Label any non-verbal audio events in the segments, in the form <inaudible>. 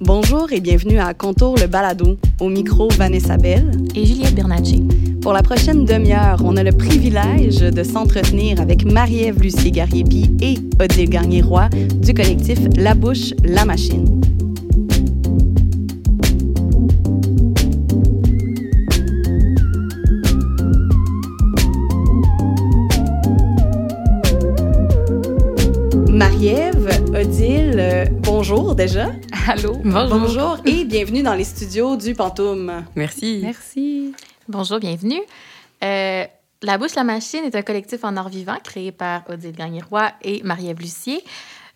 Bonjour et bienvenue à Contour le balado. Au micro, Vanessa Bell. Et Juliette Bernacci. Pour la prochaine demi-heure, on a le privilège de s'entretenir avec Marie-Ève Lucie Gariepi et Odile Garnier-Roy du collectif La Bouche, la Machine. Marie-Ève, Odile, euh, bonjour déjà. Allô? Bonjour. Bonjour et bienvenue dans les studios du Pantoum. Merci. Merci. Bonjour, bienvenue. Euh, la Bouche la Machine est un collectif en art vivant créé par Odile Gagné-Roy et Marie-Ève Lucier.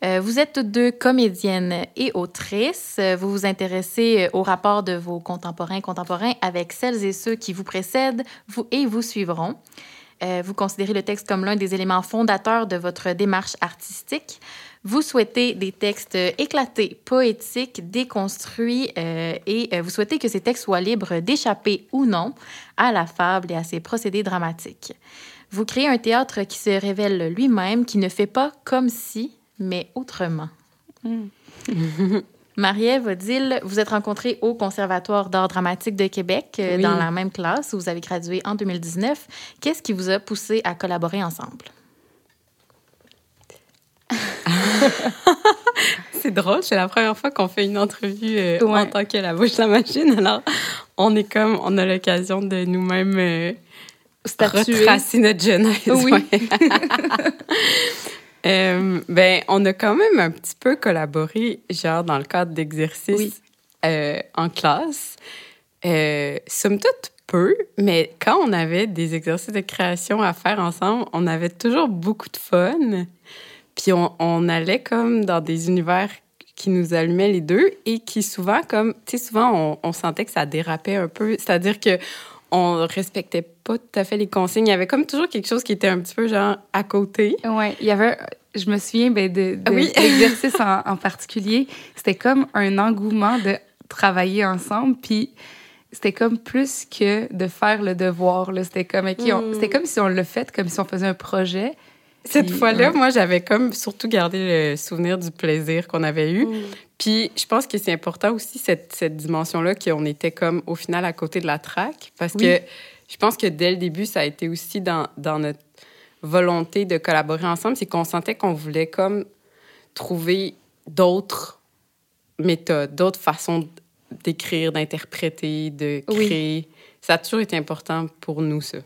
Euh, vous êtes toutes deux comédiennes et autrices. Vous vous intéressez au rapport de vos contemporains contemporains avec celles et ceux qui vous précèdent vous, et vous suivront. Euh, vous considérez le texte comme l'un des éléments fondateurs de votre démarche artistique. Vous souhaitez des textes éclatés, poétiques, déconstruits euh, et euh, vous souhaitez que ces textes soient libres d'échapper ou non à la fable et à ses procédés dramatiques. Vous créez un théâtre qui se révèle lui-même, qui ne fait pas comme si, mais autrement. Mm. <laughs> Marie-Ève Odile, vous êtes rencontrée au Conservatoire d'art dramatique de Québec euh, dans la même classe où vous avez gradué en 2019. Qu'est-ce qui vous a poussé à collaborer ensemble? <laughs> c'est drôle, c'est la première fois qu'on fait une entrevue euh, en tant que la bouche de la machine. Alors, on est comme, on a l'occasion de nous-mêmes euh, retracer notre jeunesse. Oui. <laughs> Euh, ben, on a quand même un petit peu collaboré, genre, dans le cadre d'exercices euh, en classe. Euh, somme toute, peu, mais quand on avait des exercices de création à faire ensemble, on avait toujours beaucoup de fun. Puis on, on allait comme dans des univers qui nous allumaient les deux et qui souvent, comme, tu sais, souvent, on, on sentait que ça dérapait un peu. C'est-à-dire que on respectait pas tout à fait les consignes. Il y avait comme toujours quelque chose qui était un petit peu genre à côté. Oui, il y avait, je me souviens ben, de, de <laughs> l'exercice en, en, particulier. C'était comme un engouement de travailler ensemble. Puis c'était comme plus que de faire le devoir. C'était comme, hmm. c'était comme si on le fait, comme si on faisait un projet. Cette fois-là, moi, j'avais comme surtout gardé le souvenir du plaisir qu'on avait eu. Hmm. Puis je pense que c'est important aussi cette, cette dimension-là qu'on était comme au final à côté de la traque parce que je pense que dès le début, ça a été aussi dans, dans notre volonté de collaborer ensemble, c'est qu'on sentait qu'on voulait comme trouver d'autres méthodes, d'autres façons d'écrire, d'interpréter, de créer. Ça a toujours été important pour nous, ça.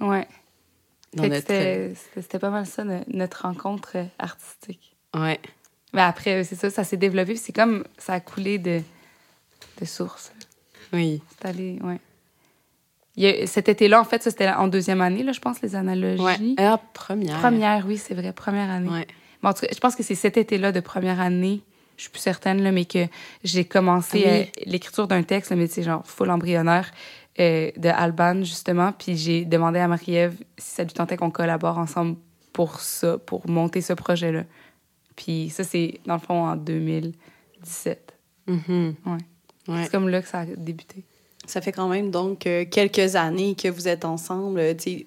Ouais. C'était pas mal ça, notre rencontre artistique. Ouais. Mais après, c'est ça, ça s'est développé. C'est comme ça a coulé de, de source. Oui. C'est allé, ouais. Il y a, cet été-là, en fait, c'était en deuxième année, là, je pense, les analogies. Ouais. Ah, première. Première, oui, c'est vrai, première année. Ouais. Bon, en tout cas, je pense que c'est cet été-là de première année, je suis plus certaine, là, mais que j'ai commencé ah euh, l'écriture d'un texte, mais c'est genre full embryonnaire, euh, de Alban, justement. Puis j'ai demandé à Marie-Ève si ça lui tentait qu'on collabore ensemble pour ça, pour monter ce projet-là. Puis ça, c'est dans le fond en 2017. Mm-hmm. ouais. C'est comme là que ça a débuté. Ça fait quand même donc euh, quelques années que vous êtes ensemble.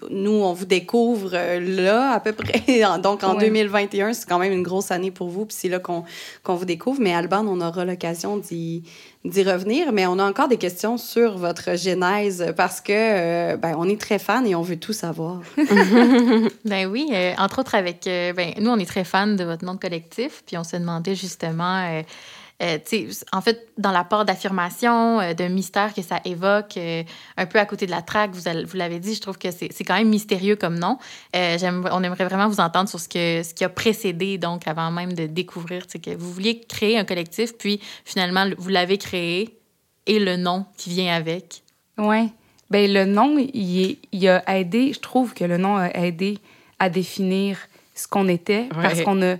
nous, on vous découvre euh, là à peu près. <laughs> donc en 2021, c'est quand même une grosse année pour vous. Puis c'est là qu'on vous découvre. Mais Alban, on aura l'occasion d'y revenir. Mais on a encore des questions sur votre genèse parce que euh, ben, on est très fans et on veut tout savoir. <laughs> ben oui, entre autres avec. ben, nous, on est très fans de votre nom de collectif. Puis on se demandait justement euh, en fait, dans l'apport d'affirmation, euh, de mystère que ça évoque, euh, un peu à côté de la traque, vous, vous l'avez dit, je trouve que c'est quand même mystérieux comme nom. on aimerait vraiment vous entendre sur ce, que, ce qui a précédé, donc, avant même de découvrir que vous vouliez créer un collectif, puis finalement, vous l'avez créé et le nom qui vient avec. Oui. Ben le nom, il, il, a aidé, je trouve que le nom a aidé à définir ce qu'on était, parce qu'on a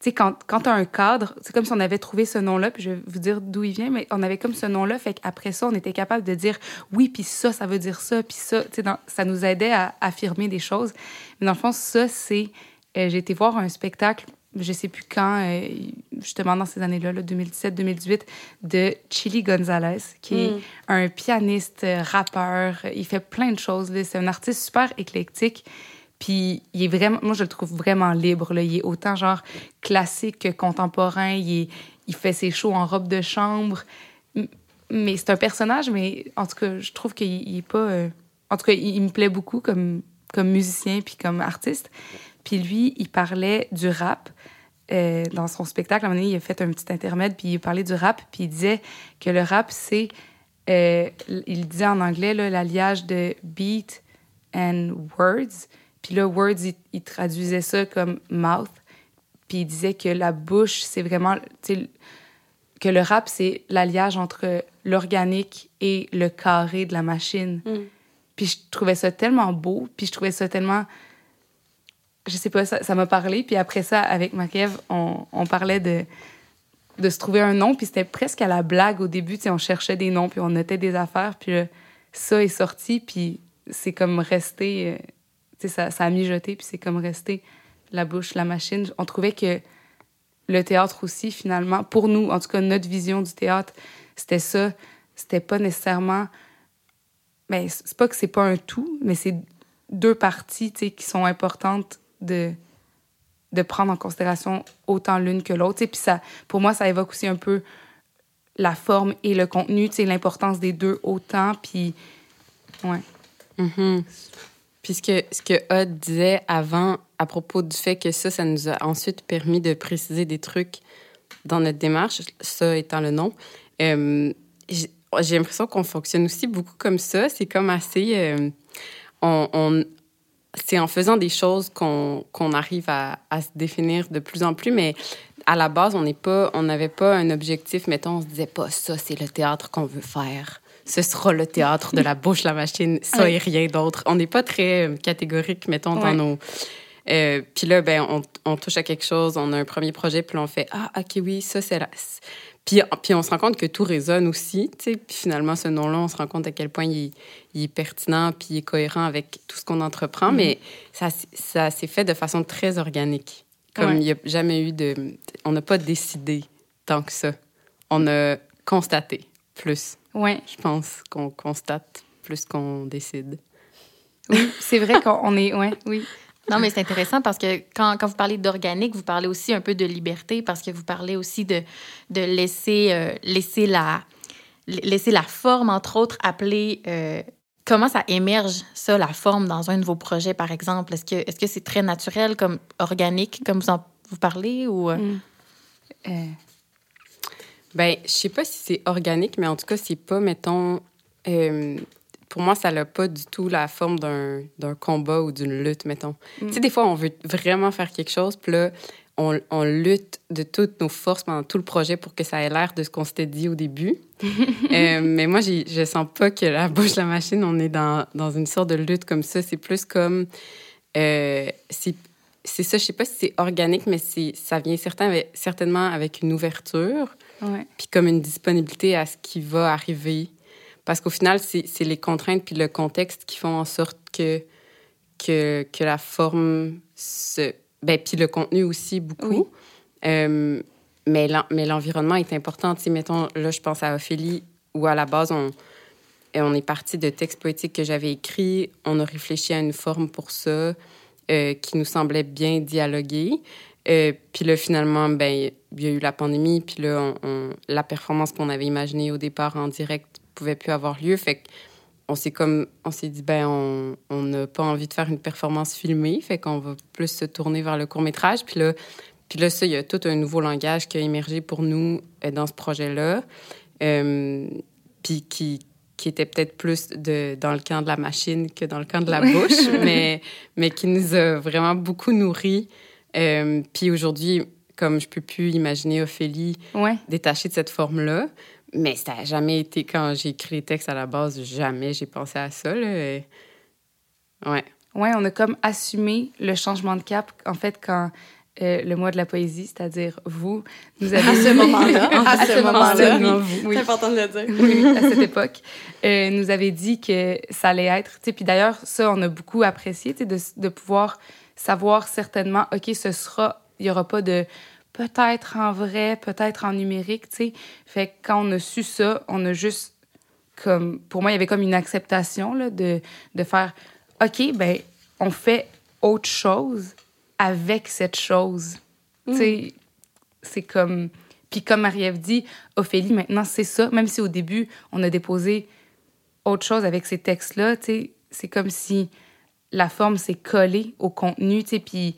sais, quand, quand tu as un cadre, c'est comme si on avait trouvé ce nom-là, puis je vais vous dire d'où il vient, mais on avait comme ce nom-là, fait qu'après ça, on était capable de dire oui, puis ça, ça veut dire ça, puis ça, tu sais, ça nous aidait à affirmer des choses. Mais dans le fond, ça, c'est. Euh, j'ai été voir un spectacle, je sais plus quand, euh, justement dans ces années-là, -là, 2017-2018, de Chili Gonzalez, qui est mm. un pianiste, euh, rappeur. Il fait plein de choses. C'est un artiste super éclectique. Puis il est vraiment, moi je le trouve vraiment libre. Là. Il est autant genre classique que contemporain. Il, il fait ses shows en robe de chambre. Mais c'est un personnage, mais en tout cas, je trouve qu'il est pas. Euh, en tout cas, il, me plaît beaucoup comme, comme musicien puis comme artiste. Puis lui, il parlait du rap. Euh, dans son spectacle, à un moment donné, il a fait un petit intermède, puis il parlait du rap, puis il disait que le rap, c'est, euh, il disait en anglais, l'alliage de beat and words. Puis là, words, il, traduisait ça comme mouth. Puis il disait que la bouche, c'est vraiment, que le rap, c'est l'alliage entre l'organique et le carré de la machine. Mm. Puis je trouvais ça tellement beau, puis je trouvais ça tellement je sais pas, ça m'a parlé. Puis après ça, avec Makev, on, on parlait de, de se trouver un nom. Puis c'était presque à la blague au début. On cherchait des noms, puis on notait des affaires. Puis ça est sorti, puis c'est comme resté. Euh, ça, ça a mijoté, puis c'est comme resté la bouche, la machine. On trouvait que le théâtre aussi, finalement, pour nous, en tout cas, notre vision du théâtre, c'était ça. C'était pas nécessairement. Ben, c'est pas que c'est pas un tout, mais c'est deux parties qui sont importantes de, de prendre en considération autant l'une que l'autre. Puis ça, pour moi, ça évoque aussi un peu la forme et le contenu, l'importance des deux autant. Puis, ouais. Mm-hmm. Puis ce que, ce Odd disait avant à propos du fait que ça, ça nous a ensuite permis de préciser des trucs dans notre démarche, ça étant le nom, euh, j'ai l'impression qu'on fonctionne aussi beaucoup comme ça. C'est comme assez... Euh, on, c'est en faisant des choses qu'on arrive à, se définir de plus en plus, mais à la base, on n'avait pas un objectif. Mettons, on se disait pas ça, c'est le théâtre qu'on veut faire. Ce sera le théâtre de la bouche, la machine, ça et rien d'autre. On n'est pas très euh, catégorique, mettons, dans nos. Euh, puis là, ben, on, on, touche à quelque chose, on a un premier projet, puis on fait Ah, OK, oui, ça, c'est la puis, on se rend compte que tout résonne aussi, tu sais. Puis finalement, ce nom-là, on se rend compte à quel point il, est pertinent puis il est cohérent avec tout ce qu'on entreprend. Mais ça, ça s'est fait de façon très organique. Comme il n'y a jamais eu de... On n'a pas décidé tant que ça. On a constaté plus. Ouais. Je pense qu'on constate plus qu'on décide. Oui, c'est vrai qu'on est... Ouais, oui. Non, mais c'est intéressant parce que quand, quand vous parlez d'organique, vous parlez aussi un peu de liberté parce que vous parlez aussi de, de laisser, euh, laisser, la, laisser la forme, entre autres, appeler. Euh, comment ça émerge, ça, la forme, dans un de vos projets, par exemple? Est-ce que c'est -ce c'est très naturel, comme organique, comme vous en vous parlez? Ou... Euh? Mm. Ben, je sais pas si c'est organique, mais en tout cas, c'est pas, mettons, pour moi, ça n'a pas du tout la forme d'un combat ou d'une lutte, mettons. Tu sais, mm. des fois, on veut vraiment faire quelque chose, puis là, on, on, lutte de toutes nos forces pendant tout le projet pour que ça ait l'air de ce qu'on s'était dit au début. <laughs> Euh, mais moi, je sens pas que la bouche, la machine, on est dans, dans une sorte de lutte comme ça. C'est plus comme... Euh, c'est ça, je sais pas si c'est organique, mais ça vient certain, certainement avec une ouverture, puis comme une disponibilité à ce qui va arriver parce qu'au final, c'est les contraintes puis le contexte qui font en sorte que, que, que la forme se... Ben, puis le contenu aussi, beaucoup. Euh, mais l'environnement est important. Tu sais, mettons, là, je pense à Ophélie, où à la base, on, on est parti de textes poétiques que j'avais écrits. On a réfléchi à une forme pour ça euh, qui nous semblait bien dialoguer. Euh, puis là, finalement, ben, il y a eu la pandémie. Puis là, on, la performance qu'on avait imaginée au départ en direct pouvait plus avoir lieu. Fait on s'est comme on s'est dit ben on n'a pas envie de faire une performance filmée, fait qu'on va plus se tourner vers le court métrage. Puis là, puis là ça il y a tout un nouveau langage qui a émergé pour nous euh, dans ce projet-là, euh, puis qui qui était peut-être plus de, dans le camp de la machine que dans le camp de la bouche, <laughs> mais, mais qui nous a vraiment beaucoup nourris. Euh, puis aujourd'hui, comme je peux plus imaginer Ophélie détachée de cette forme-là, mais ça n'a jamais été, quand j'ai écrit les textes à la base, jamais j'ai pensé à ça. Là. Ouais. Ouais, on a comme assumé le changement de cap, en fait, quand euh, le mois de la poésie, c'est-à-dire vous, nous <laughs> avez... À ce <laughs> moment-là. à, ce moment-là. C'est important de le dire. Oui, à cette époque. Euh, nous avait dit que ça allait être... Puis d'ailleurs, ça, on a beaucoup apprécié, de, de pouvoir savoir certainement, OK, ce sera... Il n'y aura pas de peut-être en vrai, peut-être en numérique, tu sais. Fait que quand on a su ça, on a juste comme pour moi, il y avait comme une acceptation là, de, de faire OK, ben on fait autre chose avec cette chose. Tu sais, c'est comme... Puis comme Marie-Ève dit, Ophélie, maintenant, c'est ça. Même si au début, on a déposé autre chose avec ces textes-là, tu sais, c'est comme si la forme s'est collée au contenu, tu sais, puis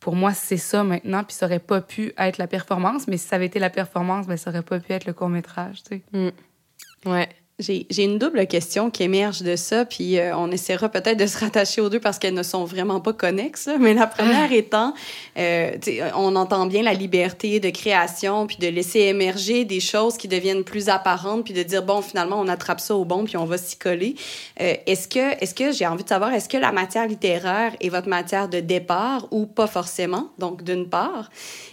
pour moi, c'est ça maintenant, puis ça aurait pas pu être la performance, mais si ça avait été la performance, ben, ça aurait pas pu être le court-métrage, tu sais. Mm. Ouais. J'ai une double question qui émerge de ça, puis euh, on essaiera peut-être de se rattacher aux deux parce qu'elles ne sont vraiment pas connexes. Mais la première ah. étant, euh, on entend bien la liberté de création, puis de laisser émerger des choses qui deviennent plus apparentes, puis de dire, bon, finalement, on attrape ça au bon, puis on va s'y coller. Euh, est-ce que, est que j'ai envie de savoir, est-ce que la matière littéraire est votre matière de départ ou pas forcément, donc d'une part?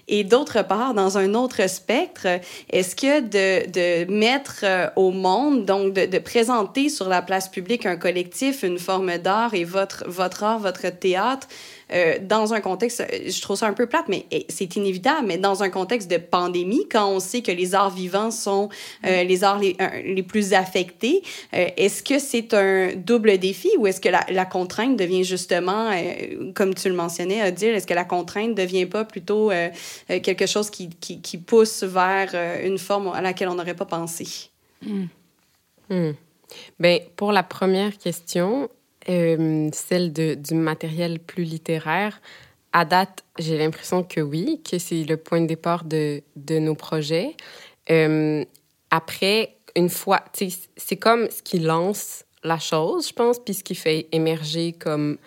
Et d'autre part, dans un autre spectre, est-ce que de, de mettre au monde, donc de, de, présenter sur la place publique un collectif, une forme d'art et votre, votre art, votre théâtre, euh, dans un contexte, je trouve ça un peu plate, mais c'est inévitable, mais dans un contexte de pandémie, quand on sait que les arts vivants sont euh, les arts les, les plus affectés, euh, est-ce que c'est un double défi ou est-ce que la, la, contrainte devient justement, comme tu le mentionnais, Odile, est-ce que la contrainte ne devient pas plutôt quelque chose qui, qui, qui, pousse vers une forme à laquelle on n'aurait pas pensé? Hmm. Hmm. Bien, pour la première question, euh, celle de, du matériel plus littéraire, à date, j'ai l'impression que oui, que c'est le point de départ de, de nos projets. Euh, après, une fois, c'est comme ce qui lance la chose, je pense, puis ce qui fait émerger comme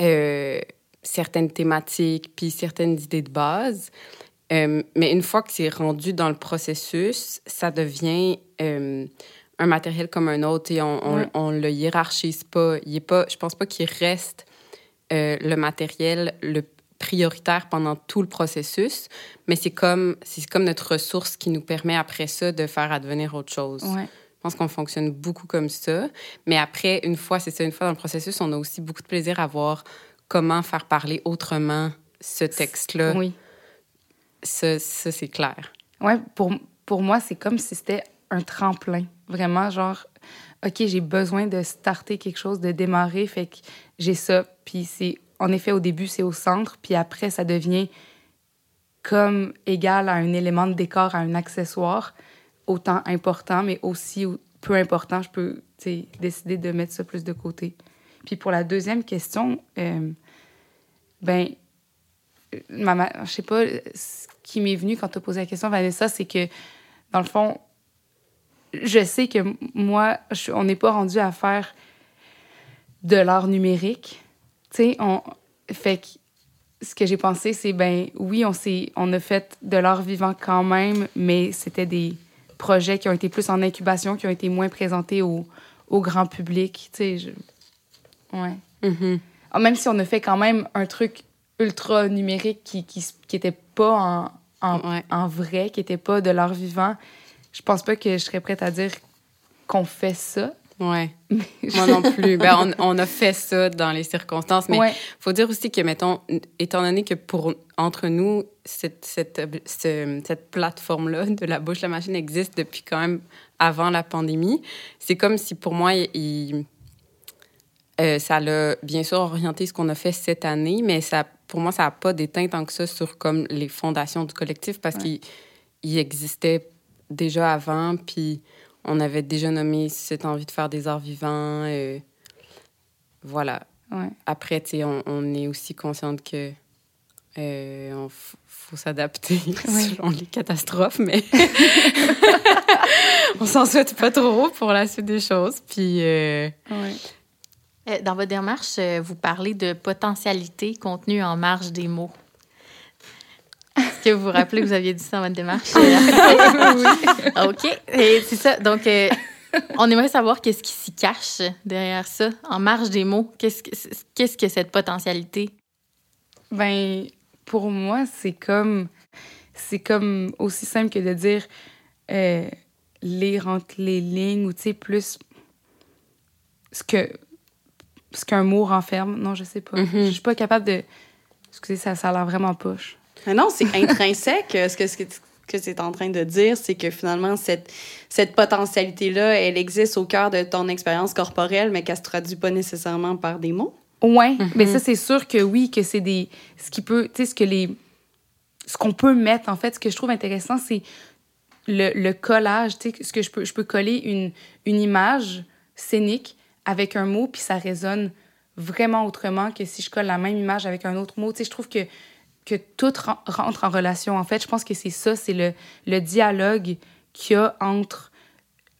euh, certaines thématiques, puis certaines idées de base. Mais une fois que c'est rendu dans le processus, ça devient un matériel comme un autre et on, on, on, le hiérarchise pas. Il est pas je pense pas qu'il reste euh, le matériel le prioritaire pendant tout le processus, mais c'est comme, c'est comme notre ressource qui nous permet après ça de faire advenir autre chose. Ouais. Je pense qu'on fonctionne beaucoup comme ça. Mais après, une fois, c'est ça, une fois dans le processus, on a aussi beaucoup de plaisir à voir comment faire parler autrement ce texte-là. Oui. Ça, ça c'est clair. Oui, pour, pour moi, c'est comme si c'était un tremplin. Vraiment, genre, OK, j'ai besoin de starter quelque chose, de démarrer, fait que j'ai ça. Puis c'est, en effet, au début, c'est au centre, puis après, ça devient comme égal à un élément de décor, à un accessoire, autant important, mais aussi peu important, je peux décider de mettre ça plus de côté. Puis pour la deuxième question, euh, ben, maman, je sais pas, ce qui m'est venu quand tu as posé la question, Vanessa, c'est que, dans le fond, je sais que moi, on n'est pas rendu à faire de l'art numérique. Tu sais, on fait que ce que j'ai pensé, c'est ben oui, on on a fait de l'art vivant quand même, mais c'était des projets qui ont été plus en incubation, qui ont été moins présentés au, au grand public. Tu sais, je... ouais. Ah, même si on a fait quand même un truc ultra numérique qui qui, qui était pas en, en, en vrai, qui était pas de l'art vivant, je pense pas que je serais prête à dire qu'on fait ça. Ouais. Moi non plus. ben, on, <laughs> on, a fait ça dans les circonstances, mais il faut dire aussi que, mettons, étant donné que pour entre nous, cette, cette, cette plateforme-là de la bouche la machine existe depuis quand même avant la pandémie, c'est comme si pour moi, il, euh, ça l'a bien sûr orienté ce qu'on a fait cette année, mais ça, pour moi, ça n'a pas d'éteint tant que ça sur comme les fondations du collectif parce qu'il il existait déjà avant, puis on avait déjà nommé cette envie de faire des arts vivants. Et voilà. Ouais. Après, tu sais, on, on, est aussi consciente que euh, on faut s'adapter <laughs> selon les catastrophes, mais <laughs> on s'en souhaite pas trop pour la suite des choses. Puis. Euh... Ouais. Euh, dans votre démarche, euh, vous parlez de potentialité contenue en marge des mots. Que vous vous rappelez que vous aviez dit ça dans votre démarche? oui. <laughs> OK. Et c'est ça. Donc, euh, on aimerait savoir qu'est-ce qui s'y cache derrière ça, en marge des mots. Qu'est-ce que, qu'est-ce que cette potentialité? Ben, pour moi, c'est comme, c'est comme aussi simple que de dire euh, lire entre les lignes ou, tu sais, plus ce que ce qu'un mot renferme. Non, je sais pas. Mm-hmm. Je suis pas capable de... Excusez, ça, ça a l'air vraiment poche. Mais non, c'est intrinsèque. ce que, ce que, que tu es en train de dire, c'est que finalement, cette, cette potentialité-là, elle existe au cœur de ton expérience corporelle, mais qu'elle se traduit pas nécessairement par des mots. Ouais, mais ça, c'est sûr que oui, que c'est des. Ce qui peut. Tu sais, ce que les. Ce qu'on peut mettre, en fait, ce que je trouve intéressant, c'est le, le, collage. Tu sais, ce que je peux, je peux coller une, une image scénique avec un mot, puis ça résonne vraiment autrement que si je colle la même image avec un autre mot. Tu sais, je trouve que, que tout rentre en relation. En fait, je pense que c'est ça, c'est le, le dialogue qu'il y a entre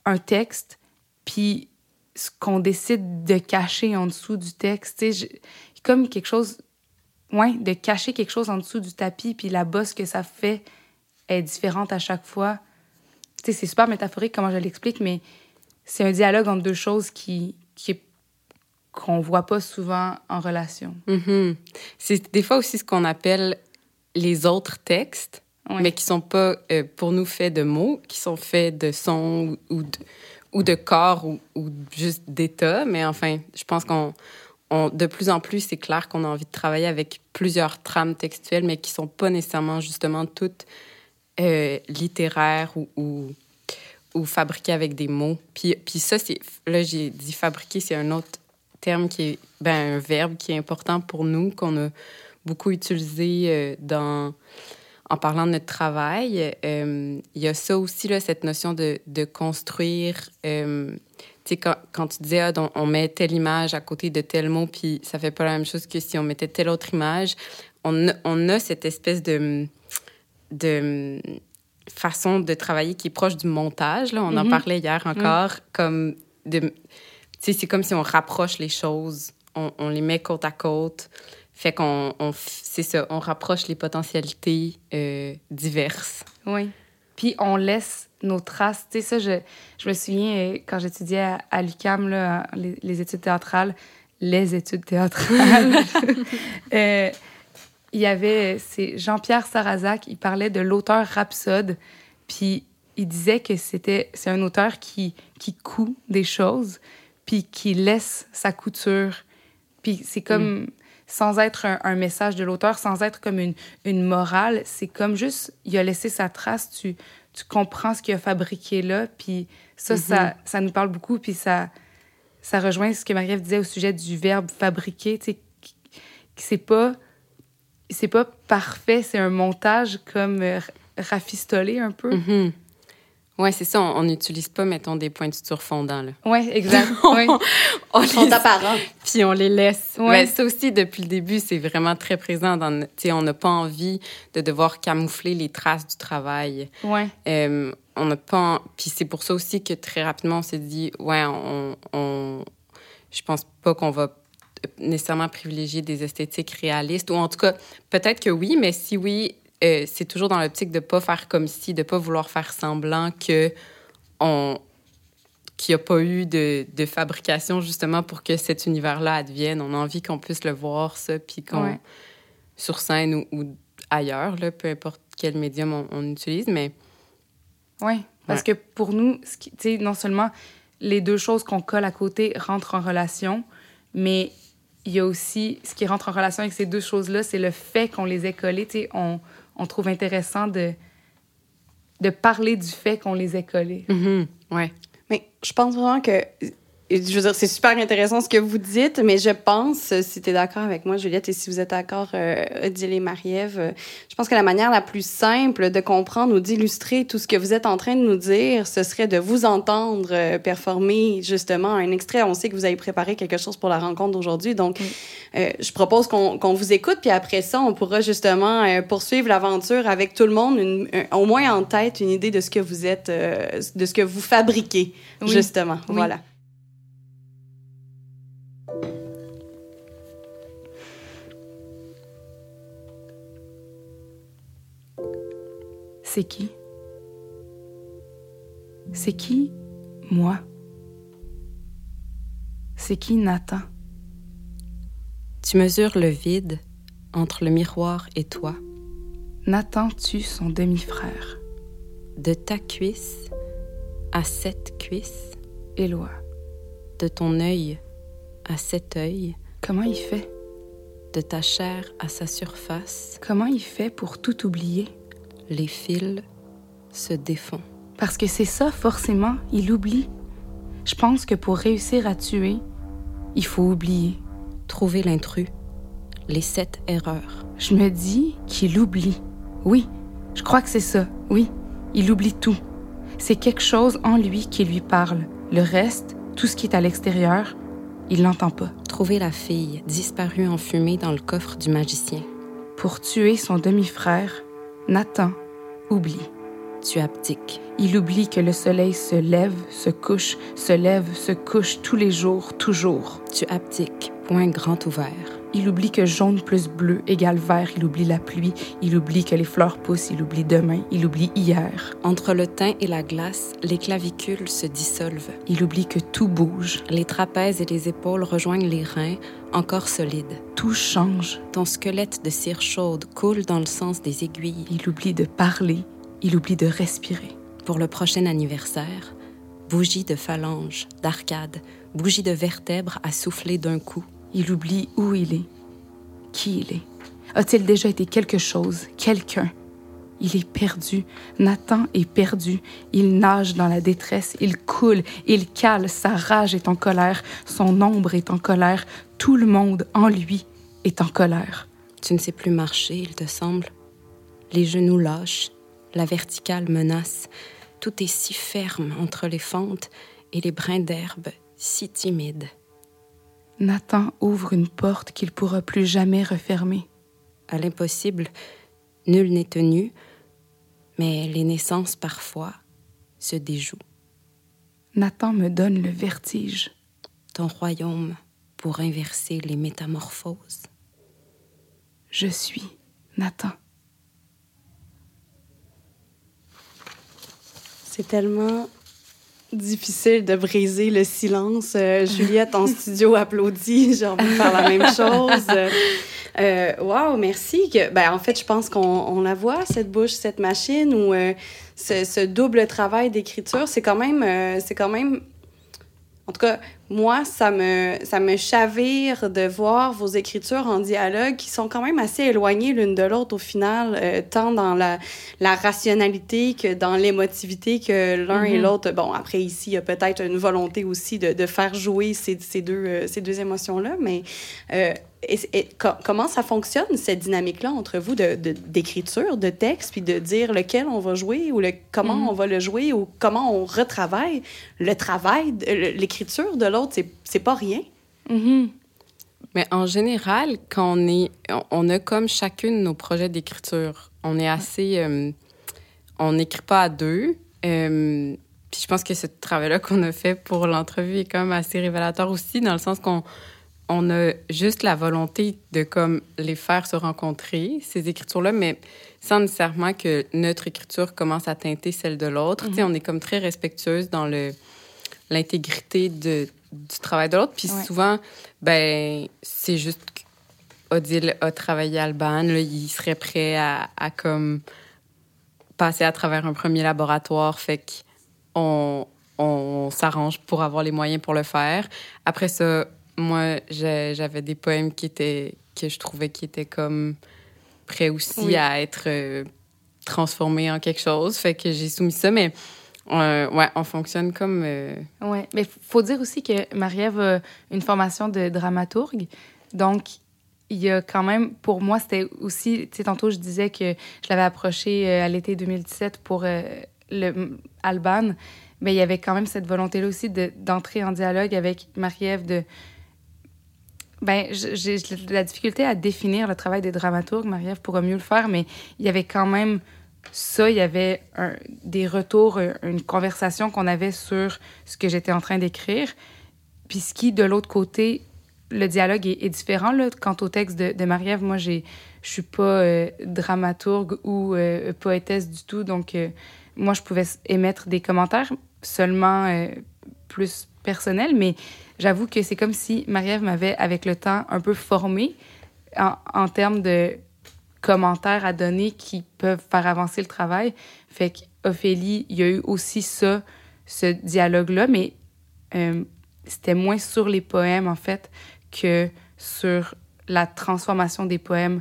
un texte puis ce qu'on décide de cacher en dessous du texte. Sais, comme quelque chose... Ouais, de cacher quelque chose en dessous du tapis, puis la bosse que ça fait est différente à chaque fois. C'est super métaphorique comment je l'explique, mais c'est un dialogue entre deux choses qui, qui est qu'on voit pas souvent en relation. Mm-hmm. C'est des fois aussi ce qu'on appelle les autres textes, mais qui sont pas euh, pour nous faits de mots, qui sont faits de sons ou, de, ou de corps ou, ou juste d'état. Mais enfin, je pense qu'on on, de plus en plus, c'est clair qu'on a envie de travailler avec plusieurs trames textuelles, mais qui sont pas nécessairement justement toutes euh, littéraires ou, ou, ou, fabriquées avec des mots. Puis, puis ça, là j'ai dit fabriquer, c'est un autre terme qui est ben, un verbe qui est important pour nous, qu'on a beaucoup utilisé euh, dans, en parlant de notre travail. Euh, il y a ça aussi, là, cette notion de, de construire. Euh, tu sais, quand, quand, tu disais, ah, on, met telle image à côté de tel mot, puis ça fait pas la même chose que si on mettait telle autre image, on a, on a cette espèce de, de façon de travailler qui est proche du montage. Là. On en mm-hmm. parlait hier encore, comme de c'est comme si on rapproche les choses, on, les met côte à côte. Fait qu'on, c'est ça, on rapproche les potentialités euh, diverses. Oui. Puis on laisse nos traces. Tu sais, ça, je, je me souviens, euh, quand j'étudiais à, l'UQAM, là, les, études théâtrales, les études théâtrales, <laughs> euh, il y avait, c'est Jean-Pierre Sarrazac, il parlait de l'auteur rhapsode, puis il disait que c'était, c'est un auteur qui, qui coud des choses, puis qui laisse sa couture. Puis c'est comme, mm. sans être un, message de l'auteur, sans être comme une, une morale, c'est comme juste, il a laissé sa trace, tu, tu comprends ce qu'il a fabriqué là, puis ça, ça, mm-hmm. ça, nous parle beaucoup, puis ça, ça rejoint ce que Marie-Ève disait au sujet du verbe fabriquer, tu sais, c'est pas, c'est pas parfait, c'est un montage comme euh, rafistolé un peu. Mm-hmm. Oui, c'est ça. On n'utilise pas, mettons, des pointures fondants. Oui, exact. Oui. <laughs> on sont <laughs> apparents. Puis on les laisse. Ouais. ça aussi, depuis le début, c'est vraiment très présent. Dans, on n'a pas envie de devoir camoufler les traces du travail. Oui. Euh, on n'a pas... Puis c'est pour ça aussi que très rapidement, on s'est dit, ouais, on, on... je pense pas qu'on va nécessairement privilégier des esthétiques réalistes. Ou en tout cas, peut-être que oui, mais si oui, euh, c'est toujours dans l'optique de ne pas faire comme si, de ne pas vouloir faire semblant que on qu'il n'y a pas eu de, de, fabrication justement pour que cet univers-là advienne. On a envie qu'on puisse le voir, ça, puis qu'on... Sur scène ou, ailleurs, là, peu importe quel médium on, utilise, mais... Oui, parce que pour nous, tu sais, non seulement les deux choses qu'on colle à côté rentrent en relation, mais il y a aussi ce qui rentre en relation avec ces deux choses-là, c'est le fait qu'on les ait collées. Tu sais, on, on trouve intéressant de, de parler du fait qu'on les ait collés. Mm-hmm. Ouais. Mais je pense vraiment que je veux dire, c'est super intéressant ce que vous dites, mais je pense, si tu es d'accord avec moi, Juliette, et si vous êtes d'accord, euh, Odile et Marie-Ève, euh, je pense que la manière la plus simple de comprendre ou d'illustrer tout ce que vous êtes en train de nous dire, ce serait de vous entendre euh, performer justement un extrait. On sait que vous avez préparé quelque chose pour la rencontre d'aujourd'hui, donc euh, je propose qu'on vous écoute, puis après ça, on pourra justement poursuivre l'aventure avec tout le monde, une, au moins en tête, une idée de ce que vous êtes, de ce que vous fabriquez, justement. Voilà. C'est qui? C'est qui moi? C'est qui Nathan? Tu mesures le vide entre le miroir et toi. Nathan tue son demi-frère? De ta cuisse à cette cuisse. Éloi. De ton œil à cet œil. Comment il fait? De ta chair à sa surface. Comment il fait pour tout oublier? Les fils se défont. Parce que c'est ça, forcément, il oublie. Je pense que pour réussir à tuer, il faut oublier. Trouver l'intrus. Les sept erreurs. Je me dis qu'il oublie. Oui, je crois que c'est ça. Oui, il oublie tout. C'est quelque chose en lui qui lui parle. Le reste, tout ce qui est à l'extérieur, il l'entend pas. Trouver la fille disparue en fumée dans le coffre du magicien. Pour tuer son demi-frère, Nathan oublie. Tu abdiques. Il oublie que le soleil se lève, se couche, se lève, se couche tous les jours, toujours. Tu abdiques, point grand ouvert. Il oublie que jaune plus bleu égale vert, il oublie la pluie, il oublie que les fleurs poussent, il oublie demain, il oublie hier. Entre le thym et la glace, les clavicules se dissolvent. Il oublie que tout bouge. Les trapèzes et les épaules rejoignent les reins, encore solides. Tout change. Ton squelette de cire chaude coule dans le sens des aiguilles. Il oublie de parler, il oublie de respirer. Pour le prochain anniversaire, bougie de phalange, d'arcade, bougie de vertèbres à souffler d'un coup. Il oublie où il est, qui il est. A-t-il déjà été quelque chose, quelqu'un? Il est perdu. Nathan est perdu. Il nage dans la détresse. Il coule. Il cale. Sa rage est en colère. Son ombre est en colère. Tout le monde en lui est en colère. Tu ne sais plus marcher, il te semble. Les genoux lâchent. La verticale menace. Tout est si ferme entre les fentes et les brins d'herbe si timides. Nathan ouvre une porte qu'il pourra plus jamais refermer. À l'impossible, nul n'est tenu, mais les naissances parfois se déjouent. Nathan me donne le vertige. Ton royaume pour inverser les métamorphoses. Je suis Nathan. C'est tellement difficile de briser le silence. Euh, Juliette en studio <laughs> applaudit, j'ai envie de faire la même chose. Euh, wow, merci. Ben, en fait, je pense qu'on on la voit, cette bouche, cette machine, ou euh, ce, ce, double travail d'écriture, c'est quand même, euh, c'est quand même en tout cas, moi, ça me, ça me chavire de voir vos écritures en dialogue qui sont quand même assez éloignées l'une de l'autre au final, euh, tant dans la, la rationalité que dans l'émotivité que l'un et Mhm. l'autre. Bon, après, ici, il y a peut-être une volonté aussi de, de faire jouer ces, ces deux, euh, ces deux émotions-là, mais euh, et, et co- comment ça fonctionne, cette dynamique-là entre vous de- de- d'écriture, de, texte, puis de dire lequel on va jouer ou le, comment Mhm. on va le jouer ou comment on retravaille le travail, de- l'écriture de l'autre, c'est- c'est pas rien. Mhm. Mais en général, quand on est, on- a comme chacune nos projets d'écriture. On est assez, euh, on n'écrit pas à deux. Euh, puis je pense que ce travail-là qu'on a fait pour l'entrevue est quand même assez révélateur aussi, dans le sens qu'on on a juste la volonté de comme les faire se rencontrer ces écritures-là, mais sans nécessairement que notre écriture commence à teinter celle de l'autre. Tu sais, on est comme très respectueuse dans le l'intégrité de du travail de l'autre. Puis Ouais. souvent, ben, c'est juste qu'Odile a travaillé à Alban, là, il serait prêt à, à comme passer à travers un premier laboratoire, fait qu'on on s'arrange pour avoir les moyens pour le faire. Après ça, moi, j'avais des poèmes qui étaient que je trouvais qui étaient comme prêts aussi Oui. à être euh, transformés en quelque chose, fait que j'ai soumis ça, mais euh, ouais, on fonctionne comme euh, Ouais, mais faut dire aussi que Marie-Ève a une formation de dramaturge. Donc, il y a quand même, pour moi, c'était aussi, tu sais, tantôt, je disais que je l'avais approché euh, à l'été 2017 pour euh, le Alban. Mais il y avait quand même cette volonté-là aussi de- d'entrer en dialogue avec Marie-Ève, de. Ben, j'ai la difficulté à définir le travail des dramaturges. Marie-Ève pourra mieux le faire, mais il y avait quand même ça, il y avait des retours, un- une conversation qu'on avait sur ce que j'étais en train d'écrire. Puis ce qui, de l'autre côté, le dialogue est, différent. Là. Quant au texte de, de Marie-Ève, moi, je suis pas euh, dramaturge ou euh, poétesse du tout. Donc, euh, moi, je pouvais émettre des commentaires seulement euh, plus personnels. Mais j'avoue que c'est comme si Marie-Ève m'avait, avec le temps, un peu formée en, en termes de commentaires à donner qui peuvent faire avancer le travail. Fait qu'Ophélie, il y a eu aussi ça, ce dialogue-là, mais euh, c'était moins sur les poèmes, en fait, que sur la transformation des poèmes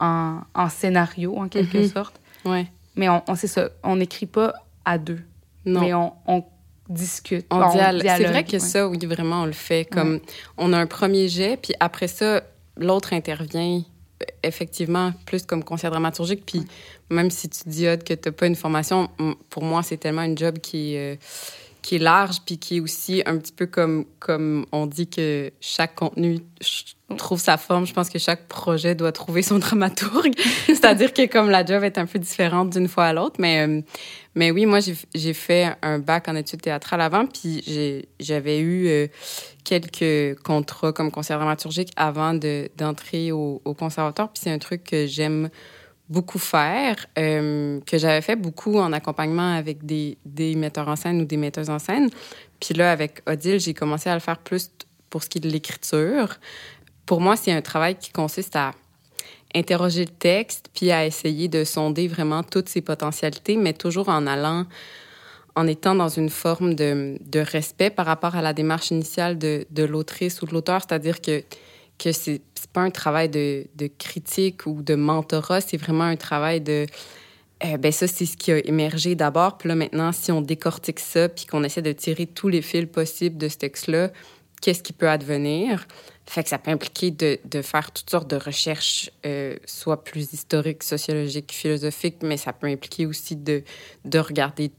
en, en scénario, en quelque Mhm. sorte. ouais. Mais on, on sait ça, on n'écrit pas à deux. Non. Mais on, on discute. On, dialogue. C'est vrai que ça, oui, vraiment, on le fait. Comme on a un premier jet, puis après ça, l'autre intervient effectivement plus comme conseiller dramaturgique. Puis même si tu dis que tu n'as pas une formation, pour moi, c'est tellement une job qui, euh, qui est large, puis qui est aussi un petit peu comme, comme on dit que chaque contenu trouve sa forme. Je pense que chaque projet doit trouver son <laughs> dramaturge. C'est-à-dire que comme la job est un peu différente d'une fois à l'autre. Mais, euh, mais oui, moi, j'ai fait un bac en études théâtrales avant, puis j'avais eu euh, quelques contrats comme conseiller dramaturgique avant d'entrer au, au, conservatoire. Puis c'est un truc que j'aime beaucoup faire, euh, que j'avais fait beaucoup en accompagnement avec des, metteurs en scène ou des metteuses en scène. Puis là, avec Odile, j'ai commencé à le faire plus pour ce qui est de l'écriture. Pour moi, c'est un travail qui consiste à interroger le texte, puis à essayer de sonder vraiment toutes ses potentialités, mais toujours en allant, en étant dans une forme de, de respect par rapport à la démarche initiale de, de l'autrice ou de l'auteur, c'est-à-dire que que c'est un travail de, critique ou de mentorat, c'est vraiment un travail de euh, ben ça c'est ce qui a émergé d'abord, puis là maintenant si on décortique ça puis qu'on essaie de tirer tous les fils possibles de ce texte-là, qu'est-ce qui peut advenir? Fait que ça peut impliquer de, de faire toutes sortes de recherches, euh, soit plus historiques, sociologiques, philosophiques, mais ça peut impliquer aussi de, de regarder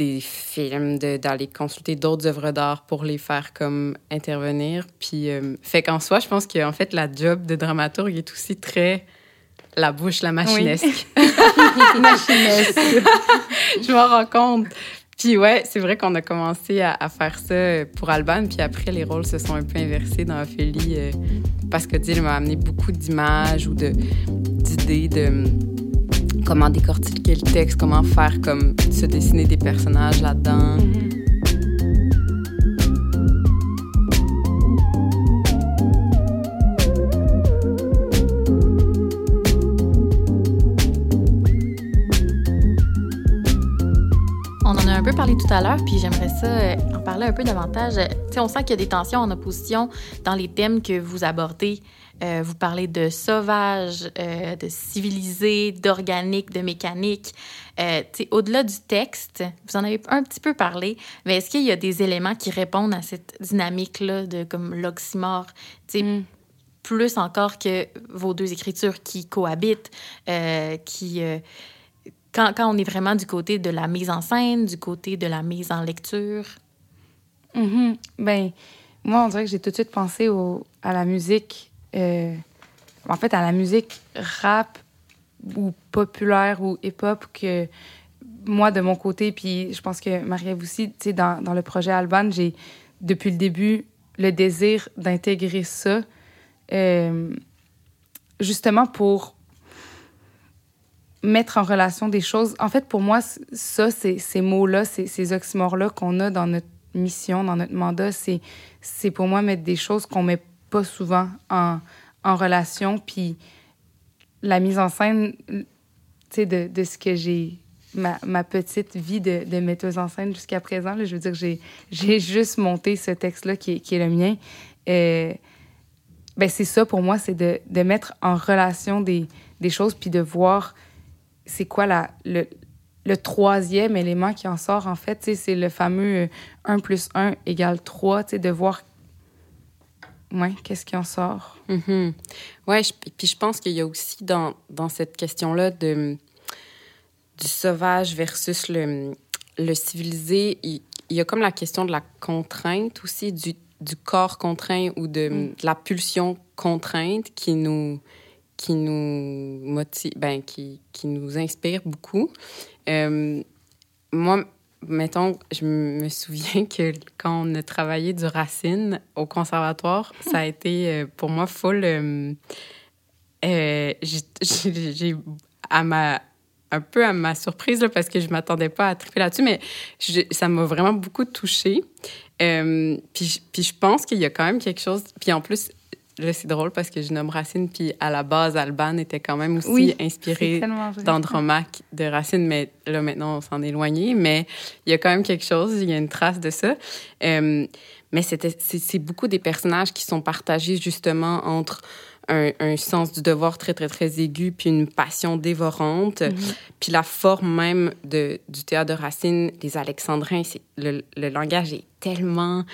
des films, d'aller consulter d'autres œuvres d'art pour les faire comme intervenir. Puis, euh, fait qu'en soi, je pense qu'en fait, la job de dramaturge est aussi très la bouche, la machinesque. <laughs> <laughs> machinesque. je m'en rends compte. Puis ouais, c'est vrai qu'on a commencé à, faire ça pour Alban, puis après, les rôles se sont un peu inversés dans Ophélie euh, parce que Dill m'a amené beaucoup d'images ou d'idées de comment décortiquer le texte, comment faire comme se dessiner des personnages là-dedans. Peu parlé tout à l'heure, puis j'aimerais ça euh, en parler un peu davantage. sais, on sent qu'il y a des tensions en opposition dans les thèmes que vous abordez. Euh, vous parlez de sauvage, euh, de civilisé, d'organique, de mécanique. Euh, Au-delà du texte, vous en avez un petit peu parlé, mais est-ce qu'il y a des éléments qui répondent à cette dynamique-là de comme l'oxymore? Mm. Plus encore que vos deux écritures qui cohabitent, euh, qui... Quand, quand, on est vraiment du côté de la mise en scène, du côté de la mise en lecture? Mm Ben, moi, on dirait que j'ai tout de suite pensé à la musique euh, en fait, à la musique rap ou populaire ou hip-hop que moi, de mon côté, puis je pense que Marie-Ève aussi, tu sais, dans, dans, le projet Alban, j'ai depuis le début le désir d'intégrer ça, euh, justement pour mettre en relation des choses. En fait, pour moi, ça, ces mots-là, ces, oxymores-là qu'on a dans notre mission, dans notre mandat, c'est pour moi mettre des choses qu'on met pas souvent en, en relation. Puis la mise en scène, tu sais, de, de, ce que j'ai, ma, ma, petite vie de, de metteuse en scène jusqu'à présent, là, je veux dire, j'ai, j'ai juste monté ce texte-là qui est, qui est le mien. Euh, ben c'est ça pour moi, c'est de, de, mettre en relation des, des choses, puis de voir c'est quoi la, le, le troisième élément qui en sort, en fait, c'est le fameux 1 plus 1 égale 3, de voir ouais, qu'est-ce qui en sort. Mm Ouais, puis je pense qu'il y a aussi dans, dans cette question-là de du sauvage versus le, le civilisé, il, y a comme la question de la contrainte aussi, du, du corps contraint ou de, mm. la pulsion contrainte qui nous qui nous motive, ben, qui, qui nous inspire beaucoup. Euh, moi, mettons, je me souviens que quand on a travaillé du Racine au conservatoire, ça a été euh, pour moi full. Euh, j'ai à ma un peu à ma surprise là, parce que je m'attendais pas à triper là-dessus, mais ça m'a vraiment beaucoup touchée. puis, puis je pense qu'il y a quand même quelque chose. Puis en plus, Là, c'est drôle parce que je nomme Racine, puis à la base, Alban était quand même aussi inspiré d'Andromaque de Racine, mais là, maintenant, on s'en est éloigné. Mais il y a quand même quelque chose, il y a une trace de ça. Euh, mais c'est beaucoup des personnages qui sont partagés justement entre un, un, sens du devoir très, très, très aigu, puis une passion dévorante. Mm-hmm. Puis la forme même de, du théâtre de Racine, les Alexandrins, le, le langage est tellement...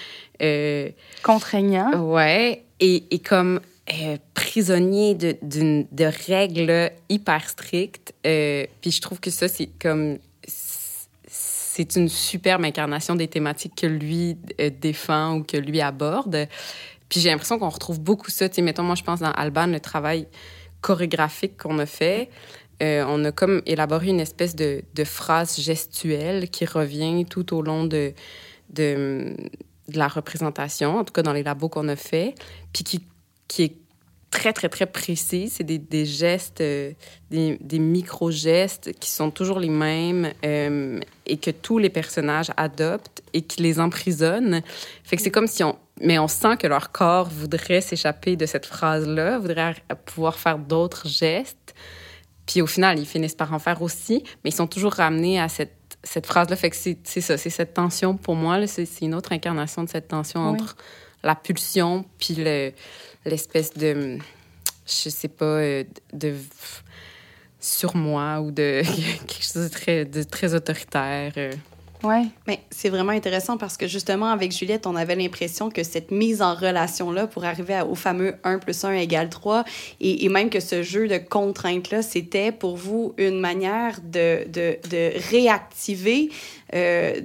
Euh, Contraignant. Ouais, et, et comme euh, prisonnier de, de règles hyper strictes. Euh, puis je trouve que ça, c'est comme c'est une superbe incarnation des thématiques que lui euh, défend ou que lui aborde. Puis j'ai l'impression qu'on retrouve beaucoup ça. Tu mettons, moi, je pense dans Alban, le travail chorégraphique qu'on a fait. Euh, on a comme élaboré une espèce de, de, phrase gestuelle qui revient tout au long de, de, la représentation, en tout cas dans les labos qu'on a fait, puis qui, qui est très, très, très précis. C'est des, des, gestes, euh, des, des micro-gestes qui sont toujours les mêmes euh, et que tous les personnages adoptent et qui les emprisonnent. Fait que c'est comme si on... Mais on sent que leur corps voudrait s'échapper de cette phrase-là, voudrait pouvoir faire d'autres gestes. Puis au final, ils finissent par en faire aussi, mais ils sont toujours ramenés à cette, cette phrase-là. Fait que c'est ça, c'est cette tension pour moi. C'est une autre incarnation de cette tension entre la pulsion puis le l'espèce de, je sais pas, euh, de, sur moi ou de <laughs> quelque chose de très, de très autoritaire. Ouais. Mais c'est vraiment intéressant parce que justement, avec Juliette, on avait l'impression que cette mise en relation-là pour arriver au fameux 1 plus 1 égale 3 et, et même que ce jeu de contraintes-là, c'était pour vous une manière de, de, de réactiver euh,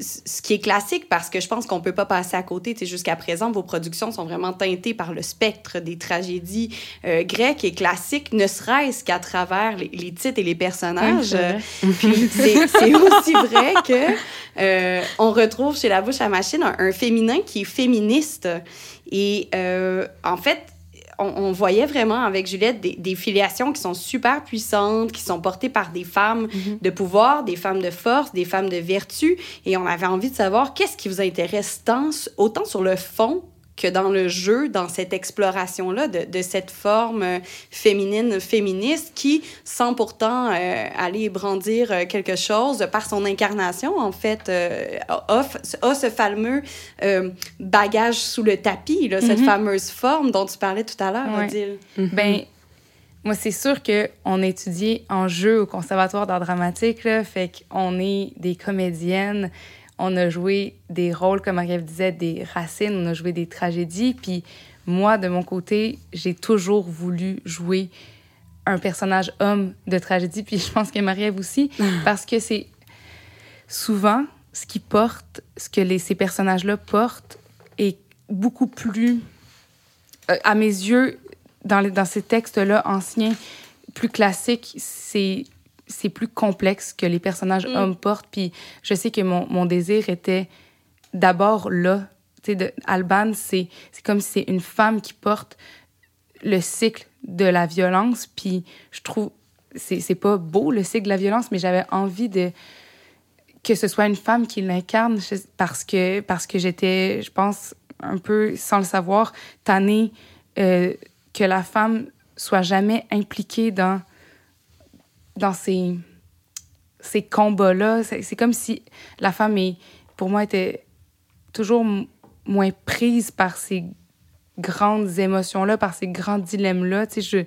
ce qui est classique parce que je pense qu'on peut pas passer à côté. Jusqu'à présent, vos productions sont vraiment teintées par le spectre des tragédies euh, grecques et classiques, ne serait-ce qu'à travers les, les, titres et les personnages. Puis c'est aussi vrai que euh, on retrouve chez La Bouche à Machine un, un féminin qui est féministe. Et euh, en fait, on, voyait vraiment avec Juliette des, filiations qui sont super puissantes, qui sont portées par des femmes mhm. de pouvoir, des femmes de force, des femmes de vertu. Et on avait envie de savoir qu'est-ce qui vous intéresse tant, autant sur le fond que dans le jeu, dans cette exploration-là de, de, cette forme euh, féminine, féministe, qui, sans pourtant euh, aller brandir euh, quelque chose, par son incarnation, en fait, a, a, ce fameux bagage sous le tapis, là, cette mm-hmm. fameuse forme dont tu parlais tout à l'heure, Odile. Mm-hmm. Ben, moi, c'est sûr qu'on étudie en jeu au Conservatoire d'art dramatique, là, fait qu'on est des comédiennes on a joué des rôles, comme Marie disait, des racines, on a joué des tragédies. Puis moi, de mon côté, j'ai toujours voulu jouer un personnage homme de tragédie. Puis je pense que Marie-Ève aussi, <laughs> parce que c'est souvent ce qui porte, ce que les, ces personnages-là portent, est beaucoup plus, euh, à mes yeux, dans, les, dans ces textes-là anciens, plus classiques, c'est c'est plus complexe que les personnages mm. hommes portent. Puis je sais que mon, mon désir était d'abord là. Tu sais, Alban, c'est comme si c'est une femme qui porte le cycle de la violence. Puis je trouve, c'est pas beau le cycle de la violence, mais j'avais envie de que ce soit une femme qui l'incarne parce que, parce que j'étais, je pense, un peu, sans le savoir, tannée euh, que la femme soit jamais impliquée dans dans ces, ces combats-là, c'est comme si la femme, est, pour moi, était toujours moins prise par ces grandes émotions-là, par ces grands dilemmes-là. Tu sais, je,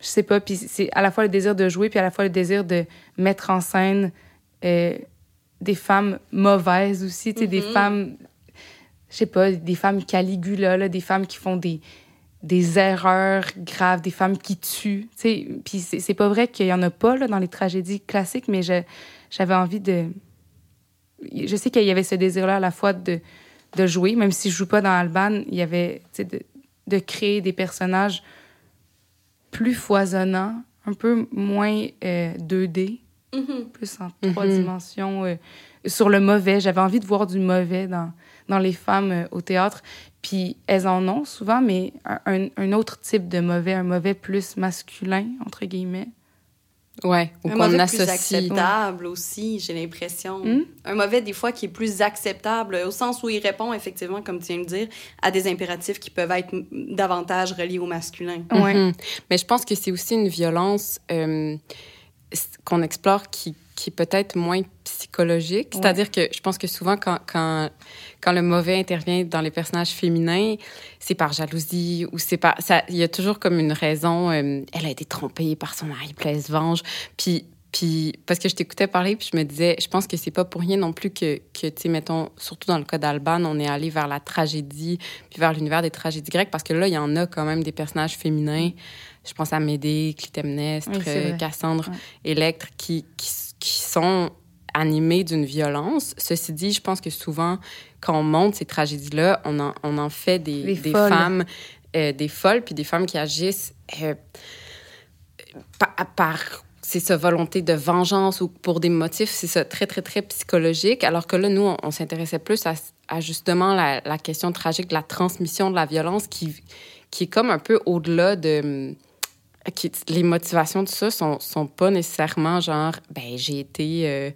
je sais pas, puis c'est à la fois le désir de jouer, puis à la fois le désir de mettre en scène euh, des femmes mauvaises aussi, tu sais, des mm-hmm. femmes, je sais pas, des femmes Caligula, là, des femmes qui font des, des erreurs graves, des femmes qui tuent. Puis c'est pas vrai qu'il y en a pas là, dans les tragédies classiques, mais j'avais envie de. Je sais qu'il y avait ce désir-là à la fois de, de jouer, même si je joue pas dans Alban, il y avait de, de créer des personnages plus foisonnants, un peu moins 2D, euh, mm-hmm. plus en trois mm-hmm. dimensions. Euh, sur le mauvais, j'avais envie de voir du mauvais dans, dans les femmes euh, au théâtre. Puis elles en ont souvent, mais un, un, autre type de mauvais, un mauvais plus masculin, entre guillemets. Ouais, ou qu'on associe. plus acceptable aussi, j'ai l'impression. Hmm? Un mauvais, des fois, qui est plus acceptable, au sens où il répond, effectivement, comme tu viens de dire, à des impératifs qui peuvent être davantage reliés au masculin. Ouais. Mhm. Mais je pense que c'est aussi une violence euh, qu'on explore qui, qui est peut-être moins psychologique. C'est-à-dire que je pense que souvent, quand, quand, quand le mauvais intervient dans les personnages féminins, c'est par jalousie ou c'est par... Il y a toujours comme une raison. Euh, elle a été trompée par son mari, elle se venge. Puis, puis parce que je t'écoutais parler, puis je me disais, je pense que c'est pas pour rien non plus que, que tu sais, mettons, surtout dans le cas d'Alban, on est allé vers la tragédie, puis vers l'univers des tragédies grecques, parce que là, il y en a quand même des personnages féminins. Je pense à Médée, Clytemnestre, Cassandre, Électre, qui, qui, qui sont animés d'une violence. Ceci dit, je pense que souvent, quand on monte ces tragédies-là, on en, on en fait des, des femmes, euh, des folles, puis des femmes qui agissent euh, par, par c'est sa volonté de vengeance ou pour des motifs, c'est ça, très, très, très psychologique. Alors que là, nous, on, s'intéressait plus à, justement la, la, question tragique de la transmission de la violence qui, qui est comme un peu au-delà de... Les motivations de ça sont, sont pas nécessairement genre, ben, j'ai été... Euh,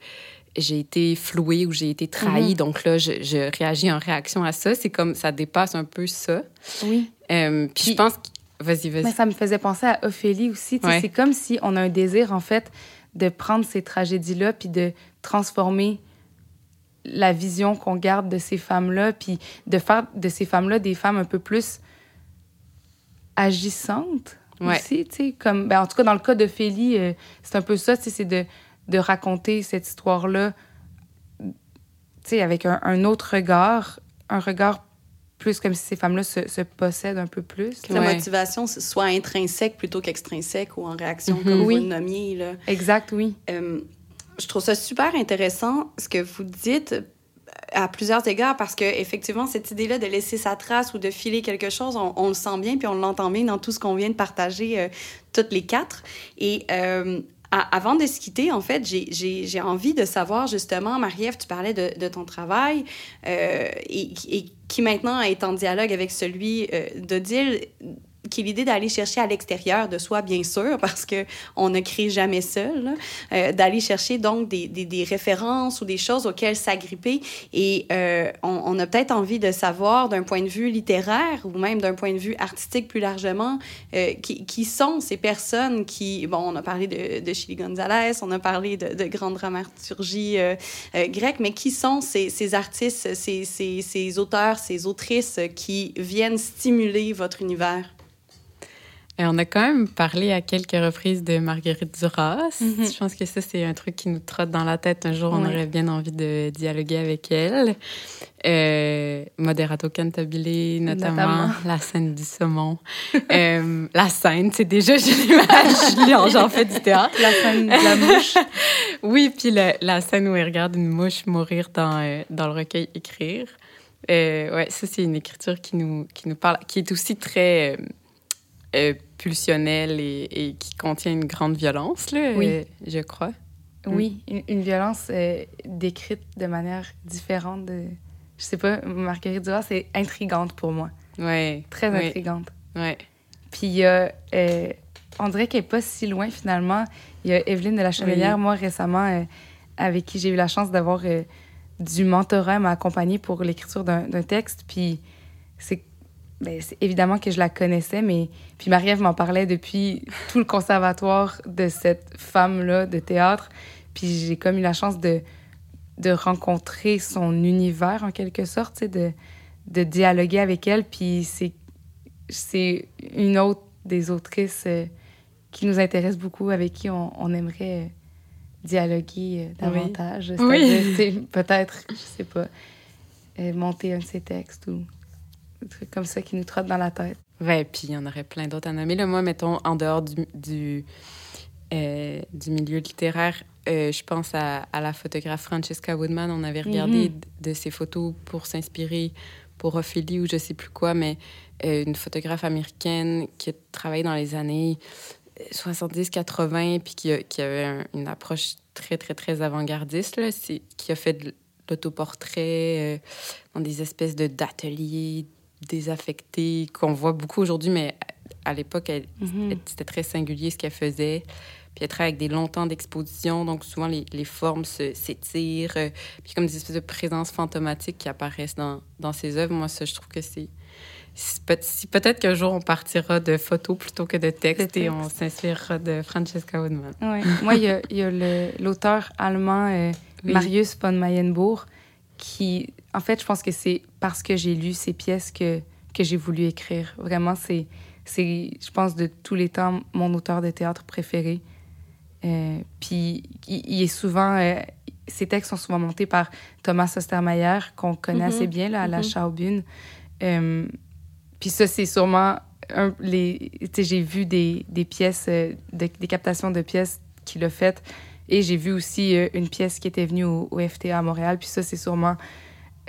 j'ai été flouée ou j'ai été trahie, mhm. donc là, je, je, réagis en réaction à ça. C'est comme, ça dépasse un peu ça. Oui. Euh, puis, je pense Vas-y, vas-y. Mais ça me faisait penser à Ophélie aussi. C'est comme si on a un désir, en fait, de prendre ces tragédies-là puis de transformer la vision qu'on garde de ces femmes-là, puis de faire de ces femmes-là des femmes un peu plus agissantes aussi, tu sais, comme, ben, en tout cas, dans le cas d'Ophélie, euh, c'est un peu ça, c'est de, de raconter cette histoire-là, tu sais, avec un, un, autre regard, un regard plus comme si ces femmes-là se, se, possèdent un peu plus. Que la motivation soit intrinsèque plutôt qu'extrinsèque ou en réaction, mhm. comme vous le nommiez. Là. Exact, oui. Euh, je trouve ça super intéressant ce que vous dites à plusieurs égards parce que effectivement cette idée-là de laisser sa trace ou de filer quelque chose, on, le sent bien puis on l'entend bien dans tout ce qu'on vient de partager euh, toutes les quatre. Et euh, avant de se quitter, en fait, j'ai envie de savoir justement, Marie-Ève, tu parlais de, de ton travail euh, et, qui maintenant est en dialogue avec celui d'Odile qui est l'idée d'aller chercher à l'extérieur de soi, bien sûr, parce que on ne crée jamais seul, euh, d'aller chercher donc des, références ou des choses auxquelles s'agripper. Et euh, on, a peut-être envie de savoir, d'un point de vue littéraire ou même d'un point de vue artistique plus largement, euh, qui, sont ces personnes qui, bon, on a parlé de, Chili Gonzalez, on a parlé de, de grande dramaturgie grecque, mais qui sont ces, artistes, ces auteurs, ces autrices qui viennent stimuler votre univers? Et on a quand même parlé à quelques reprises de Marguerite Duras. Mhm. Je pense que ça, c'est un truc qui nous trotte dans la tête. Un jour, on aurait bien envie de dialoguer avec elle. Euh, Moderato Cantabile, notamment, La scène du saumon. euh, <laughs> la scène, c'est déjà, je l'imagine, <laughs> j'en fais du théâtre. La scène de la mouche. <laughs> oui, puis la scène où elle regarde une mouche mourir dans, euh, dans le recueil Écrire. Euh, ouais, ça, c'est une écriture qui nous, qui nous parle, qui est aussi très... Euh, euh, pulsionnelle et, qui contient une grande violence, là, oui. Euh, je crois. Oui, une, violence euh, décrite de manière différente de... Je sais pas, Marguerite Duras, c'est intrigante pour moi. Oui. Très intrigante. Oui. Puis on dirait qu'elle n'est pas si loin finalement. Il y a Evelyne de la Chevalière, moi récemment, avec qui j'ai eu la chance d'avoir du mentorat m'accompagner pour l'écriture d'un texte. Puis c'est ben, évidemment que je la connaissais, mais puis Marie-Ève m'en parlait depuis tout le conservatoire de cette femme-là de théâtre. Puis j'ai comme eu la chance de, de rencontrer son univers en quelque sorte, de, de dialoguer avec elle. Puis c'est, c'est une autre des autrices euh, qui nous intéresse beaucoup, avec qui on, on aimerait euh, dialoguer euh, davantage. Oui. Peut-être, je sais pas, monter un de ses textes ou des trucs comme ça qui nous trottent dans la tête. Ouais, puis il y en aurait plein d'autres à nommer. Là, moi, mettons, en dehors du, du, euh, du milieu littéraire, euh, je pense à, à, la photographe Francesca Woodman. On avait regardé mm-hmm. de ses photos pour s'inspirer pour Ophélie ou je sais plus quoi, mais euh, une photographe américaine qui a travaillé dans les années 70-80 puis qui, qui avait une approche très, très, très avant-gardiste, qui a fait de l'autoportrait dans des espèces d'ateliers désaffectée qu'on voit beaucoup aujourd'hui, mais à l'époque, mhm. c'était très singulier ce qu'elle faisait. Puis elle travaille avec des longs temps d'exposition, donc souvent les, les formes s'étirent. Puis comme des espèces de présences fantomatiques qui apparaissent dans, dans ses œuvres. Moi, ça, je trouve que c'est si peut-être qu'un jour on partira de photos plutôt que de textes et on s'inspirera de Francesca Woodman. Moi, il y a, l'auteur allemand euh, Marius von Mayenbourg qui, en fait, je pense que c'est parce que j'ai lu ces pièces que, que j'ai voulu écrire. Vraiment, c'est, c'est, je pense, de tous les temps, mon auteur de théâtre préféré. Euh, puis, il, est souvent... Euh, ces textes sont souvent montés par Thomas Ostermeyer, qu'on connaît assez mm-hmm. bien là, à la. Euh, puis ça, c'est sûrement un, les. J'ai vu des, des pièces, euh, des captations de pièces qu'il a faites. Et j'ai vu aussi une pièce qui était venue au, FTA à Montréal. Puis ça, c'est sûrement.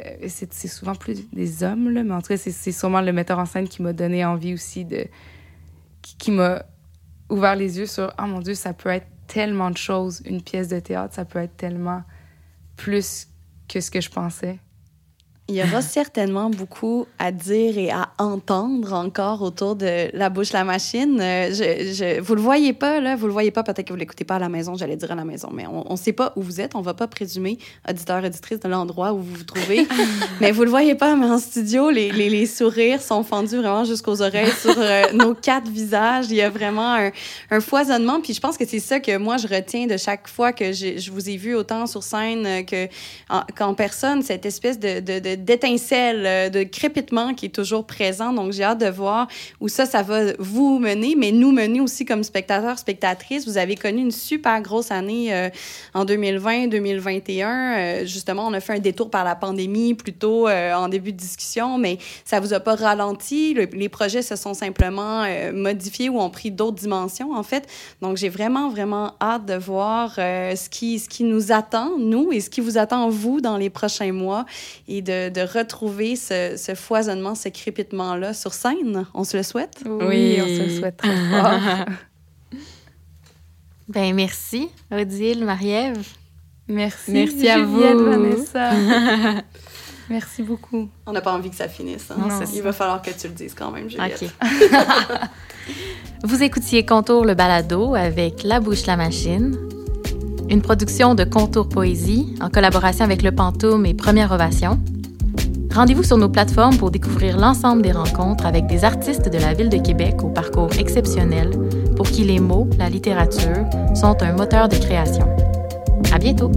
Euh, c'est souvent plus des hommes, là, mais en tout cas, c'est sûrement le metteur en scène qui m'a donné envie aussi de. qui, m'a ouvert les yeux sur Oh mon Dieu, ça peut être tellement de choses, une pièce de théâtre, ça peut être tellement plus que ce que je pensais. Il y aura <laughs> certainement beaucoup à dire et à entendre encore autour de la bouche la machine. Euh, je, je, vous le voyez pas là, vous le voyez pas. Peut-être que vous l'écoutez pas à la maison. J'allais dire à la maison, mais on, ne sait pas où vous êtes. On va pas présumer auditeur auditrice de l'endroit où vous vous trouvez. <laughs> mais vous le voyez pas, mais en studio, les, les, les sourires sont fendus vraiment jusqu'aux oreilles sur euh, <laughs> nos quatre visages. Il y a vraiment un, un foisonnement. Puis je pense que c'est ça que moi je retiens de chaque fois que je, vous ai vu autant sur scène que qu'en personne, cette espèce de, de d'étincelle, euh, de crépitement qui est toujours présent. Donc, j'ai hâte de voir où ça, ça va vous mener, mais nous mener aussi comme spectateurs, spectatrices. Vous avez connu une super grosse année euh, en 2020, 2021. Euh, justement, on a fait un détour par la pandémie plutôt en début de discussion, mais ça vous a pas ralenti? les projets se sont simplement modifiés ou ont pris d'autres dimensions, en fait? Donc, j'ai vraiment, vraiment hâte de voir ce, qui, ce qui nous attend, nous, et ce qui vous attend, vous, dans les prochains mois et de de, retrouver ce, foisonnement, ce crépitement-là sur scène? On se le souhaite? Oui, on se le souhaite très fort. <laughs> ben, merci, Odile, Marie-Ève. Merci. Merci à vous. Vanessa. <laughs> merci beaucoup. On n'a pas envie que ça finisse. Hein? Il va falloir que tu le dises quand même, Juliette. OK. <laughs> vous écoutiez Contour le balado avec La Bouche la Machine, une production de Contour Poésie en collaboration avec Le Pantoum et Première Ovation. Rendez-vous sur nos plateformes pour découvrir l'ensemble des rencontres avec des artistes de la ville de Québec au parcours exceptionnel pour qui les mots, la littérature, sont un moteur de création. À bientôt!